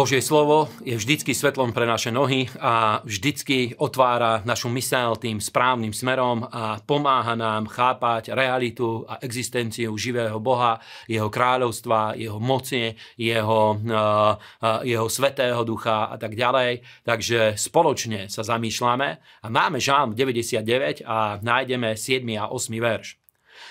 Božie slovo je vždycky svetlom pre naše nohy a vždycky otvára našu mysel tým správnym smerom a pomáha nám chápať realitu a existenciu živého Boha, jeho kráľovstva, jeho moci, jeho, uh, uh, jeho svetého ducha a tak ďalej. Takže spoločne sa zamýšľame a máme žálm 99 a nájdeme 7. a 8. verš.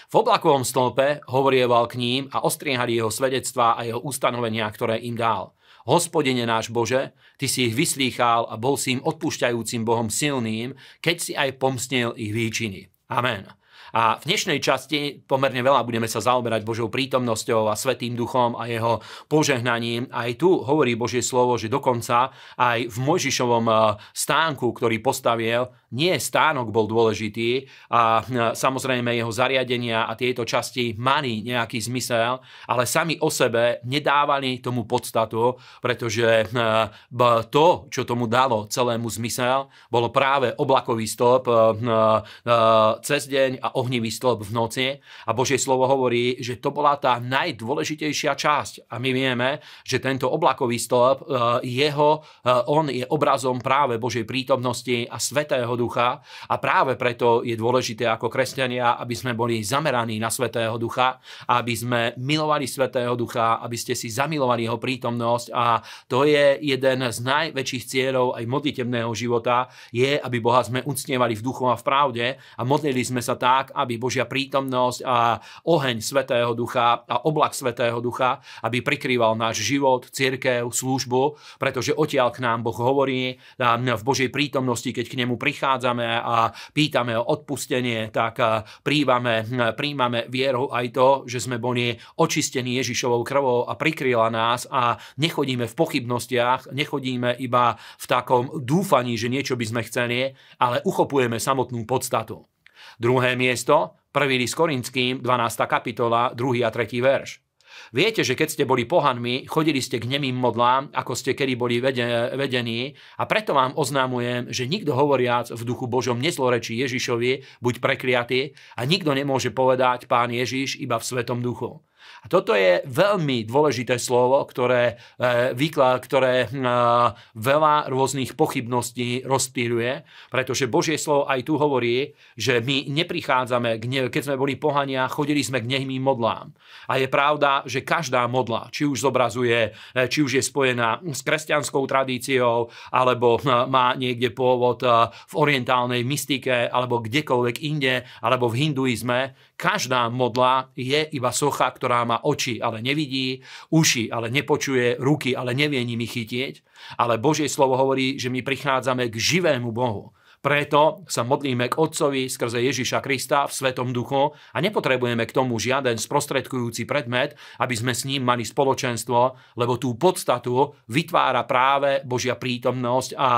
V oblakovom stĺpe hovorieval k ním a ostriehali jeho svedectvá a jeho ustanovenia, ktoré im dal. Hospodine náš Bože, Ty si ich vyslýchal a bol si im odpúšťajúcim Bohom silným, keď si aj pomstnil ich výčiny. Amen. A v dnešnej časti pomerne veľa budeme sa zaoberať Božou prítomnosťou a Svetým duchom a jeho požehnaním. Aj tu hovorí Božie slovo, že dokonca aj v Mojžišovom eh, stánku, ktorý postavil, nie stánok bol dôležitý a samozrejme jeho zariadenia a tieto časti mali nejaký zmysel, ale sami o sebe nedávali tomu podstatu, pretože eh, to, čo tomu dalo celému zmysel, bolo práve oblakový stĺp cez deň a ohnivý stĺp v noci a Božie slovo hovorí, že to bola tá najdôležitejšia časť. A my vieme, že tento oblakový stĺp, e, jeho, e, on je obrazom práve Božej prítomnosti a Svetého Ducha. A práve preto je dôležité ako kresťania, aby sme boli zameraní na Svetého Ducha, aby sme milovali Svetého Ducha, aby ste si zamilovali jeho prítomnosť. A to je jeden z najväčších cieľov aj modlitebného života, je, aby Boha sme ucnievali v duchu a v pravde a modlili sme sa tak, aby Božia prítomnosť a oheň Svetého Ducha a oblak Svetého Ducha, aby prikrýval náš život, církev, službu, pretože odtiaľ k nám Boh hovorí v Božej prítomnosti, keď k nemu prichádzame a pýtame o odpustenie, tak príjmame, príjmame vierou aj to, že sme boli očistení Ježišovou krvou a prikryla nás a nechodíme v pochybnostiach, nechodíme iba v takom dúfaní, že niečo by sme chceli, ale uchopujeme samotnú podstatu. Druhé miesto, 1. list Korinským, 12. kapitola, 2. a 3. verš. Viete, že keď ste boli pohanmi, chodili ste k nemým modlám, ako ste kedy boli vedení a preto vám oznámujem, že nikto hovoriac v duchu Božom nezlorečí Ježišovi, buď prekliatý a nikto nemôže povedať Pán Ježiš iba v Svetom duchu. A toto je veľmi dôležité slovo, ktoré, e, ktoré e, veľa rôznych pochybností rozptýluje, pretože Božie slovo aj tu hovorí, že my neprichádzame, keď sme boli pohania, chodili sme k nehmým modlám. A je pravda, že každá modla, či už zobrazuje, e, či už je spojená s kresťanskou tradíciou, alebo má niekde pôvod v orientálnej mystike, alebo kdekoľvek inde, alebo v hinduizme, každá modla je iba socha, ktorá má oči, ale nevidí, uši, ale nepočuje, ruky, ale nevie nimi chytieť. Ale Božie slovo hovorí, že my prichádzame k živému Bohu. Preto sa modlíme k Otcovi skrze Ježiša Krista v Svetom duchu a nepotrebujeme k tomu žiaden sprostredkujúci predmet, aby sme s ním mali spoločenstvo, lebo tú podstatu vytvára práve Božia prítomnosť a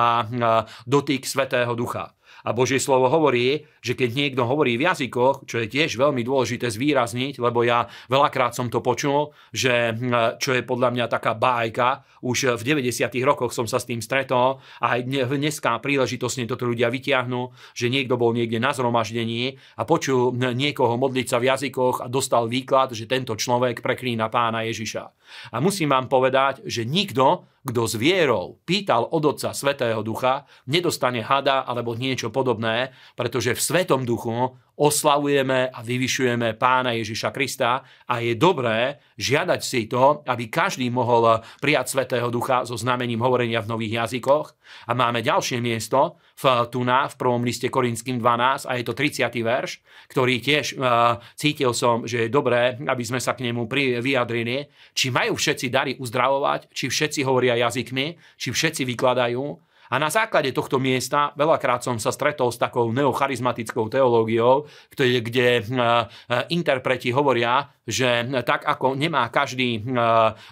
dotyk Svetého ducha. A Božie slovo hovorí, že keď niekto hovorí v jazykoch, čo je tiež veľmi dôležité zvýrazniť, lebo ja veľakrát som to počul, že hm, čo je podľa mňa taká bájka, už v 90. rokoch som sa s tým stretol a aj dneska príležitosne toto ľudia vytiahnu, že niekto bol niekde na zhromaždení a počul hm, niekoho modliť sa v jazykoch a dostal výklad, že tento človek preklína pána Ježiša. A musím vám povedať, že nikto kto s vierou pýtal od Otca Svetého Ducha, nedostane hada alebo niečo podobné, pretože v Svetom Duchu oslavujeme a vyvyšujeme pána Ježiša Krista a je dobré žiadať si to, aby každý mohol prijať Svetého Ducha so znamením hovorenia v nových jazykoch. A máme ďalšie miesto v Tuna, v prvom liste Korinským 12 a je to 30. verš, ktorý tiež uh, cítil som, že je dobré, aby sme sa k nemu vyjadrili. Či majú všetci dary uzdravovať, či všetci hovoria jazykmi, či všetci vykladajú, a na základe tohto miesta veľakrát som sa stretol s takou neocharizmatickou teológiou, kde, kde eh, interpreti hovoria, že tak ako nemá každý eh,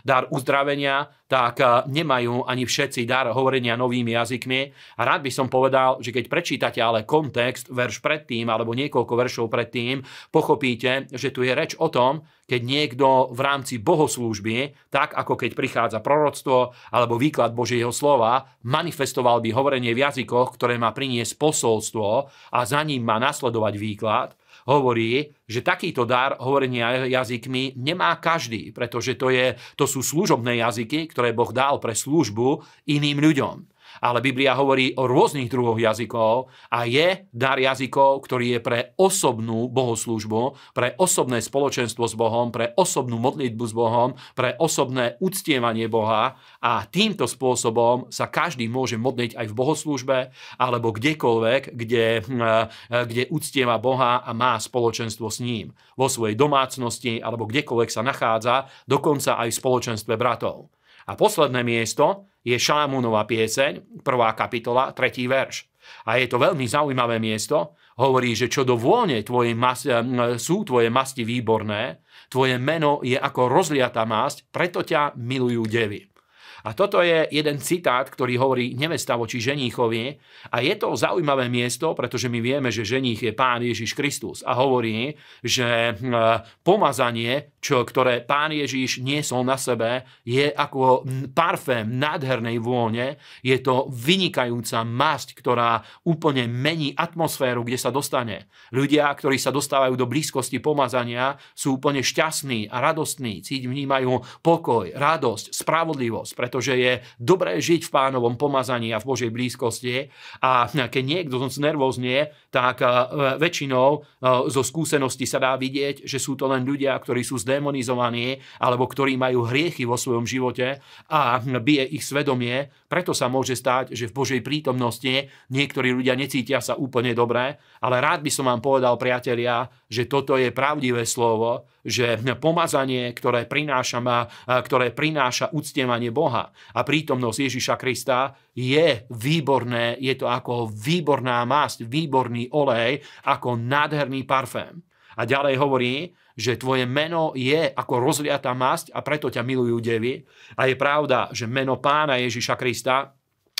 dar uzdravenia, tak eh, nemajú ani všetci dar hovorenia novými jazykmi. A rád by som povedal, že keď prečítate ale kontext, verš predtým, alebo niekoľko veršov predtým, pochopíte, že tu je reč o tom, keď niekto v rámci bohoslúžby, tak ako keď prichádza proroctvo alebo výklad Božieho slova, manifestoval by hovorenie v jazykoch, ktoré má priniesť posolstvo a za ním má nasledovať výklad, hovorí, že takýto dar hovorenia jazykmi nemá každý, pretože to, je, to sú služobné jazyky, ktoré Boh dal pre službu iným ľuďom ale Biblia hovorí o rôznych druhoch jazykov a je dar jazykov, ktorý je pre osobnú bohoslužbu, pre osobné spoločenstvo s Bohom, pre osobnú modlitbu s Bohom, pre osobné uctievanie Boha a týmto spôsobom sa každý môže modliť aj v bohoslužbe alebo kdekoľvek, kde, eh, kde uctieva Boha a má spoločenstvo s ním. Vo svojej domácnosti alebo kdekoľvek sa nachádza, dokonca aj v spoločenstve bratov. A posledné miesto je Šalamúnova pieseň, prvá kapitola, tretí verš. A je to veľmi zaujímavé miesto. Hovorí, že čo do vône tvoje mas- sú tvoje masti výborné, tvoje meno je ako rozliatá masť, preto ťa milujú devy. A toto je jeden citát, ktorý hovorí nevesta voči ženíchovi. A je to zaujímavé miesto, pretože my vieme, že ženích je Pán Ježiš Kristus. A hovorí, že pomazanie, čo, ktoré Pán Ježiš niesol na sebe, je ako parfém nádhernej vône. Je to vynikajúca masť, ktorá úplne mení atmosféru, kde sa dostane. Ľudia, ktorí sa dostávajú do blízkosti pomazania, sú úplne šťastní a radostní. Cíť vnímajú pokoj, radosť, spravodlivosť, pretože je dobré žiť v pánovom pomazaní a v Božej blízkosti. A keď niekto znervoznie, tak e, väčšinou e, zo skúsenosti sa dá vidieť, že sú to len ľudia, ktorí sú zdemonizovaní alebo ktorí majú hriechy vo svojom živote a bije ich svedomie. Preto sa môže stať, že v Božej prítomnosti niektorí ľudia necítia sa úplne dobre, ale rád by som vám povedal, priatelia, že toto je pravdivé slovo, že pomazanie, ktoré prináša, ktoré prináša uctievanie Boha a prítomnosť Ježiša Krista je výborné, je to ako výborná masť, výborný olej, ako nádherný parfém. A ďalej hovorí, že tvoje meno je ako rozliatá masť a preto ťa milujú devy. A je pravda, že meno pána Ježiša Krista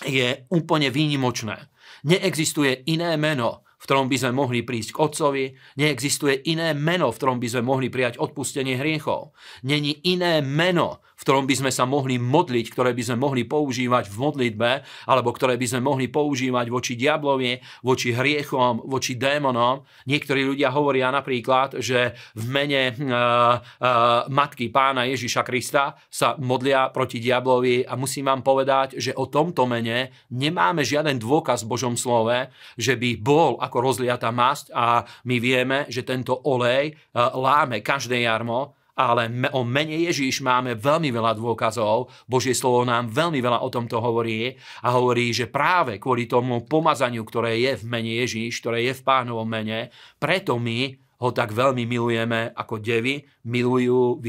je úplne výnimočné. Neexistuje iné meno, v ktorom by sme mohli prísť k Otcovi, neexistuje iné meno, v ktorom by sme mohli prijať odpustenie hriechov. Není iné meno, v ktorom by sme sa mohli modliť, ktoré by sme mohli používať v modlitbe, alebo ktoré by sme mohli používať voči diablovi, voči hriechom, voči démonom. Niektorí ľudia hovoria napríklad, že v mene uh, uh, matky pána Ježiša Krista sa modlia proti diablovi a musím vám povedať, že o tomto mene nemáme žiaden dôkaz v Božom slove, že by bol ako rozliatá masť a my vieme, že tento olej e, láme každé jarmo, ale o mene Ježíš máme veľmi veľa dôkazov. Božie slovo nám veľmi veľa o tomto hovorí a hovorí, že práve kvôli tomu pomazaniu, ktoré je v mene Ježíš, ktoré je v pánovom mene, preto my ho tak veľmi milujeme, ako devy milujú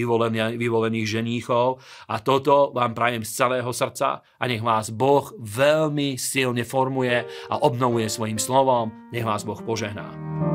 vyvolených ženíchov. A toto vám prajem z celého srdca a nech vás Boh veľmi silne formuje a obnovuje svojim slovom. Nech vás Boh požehná.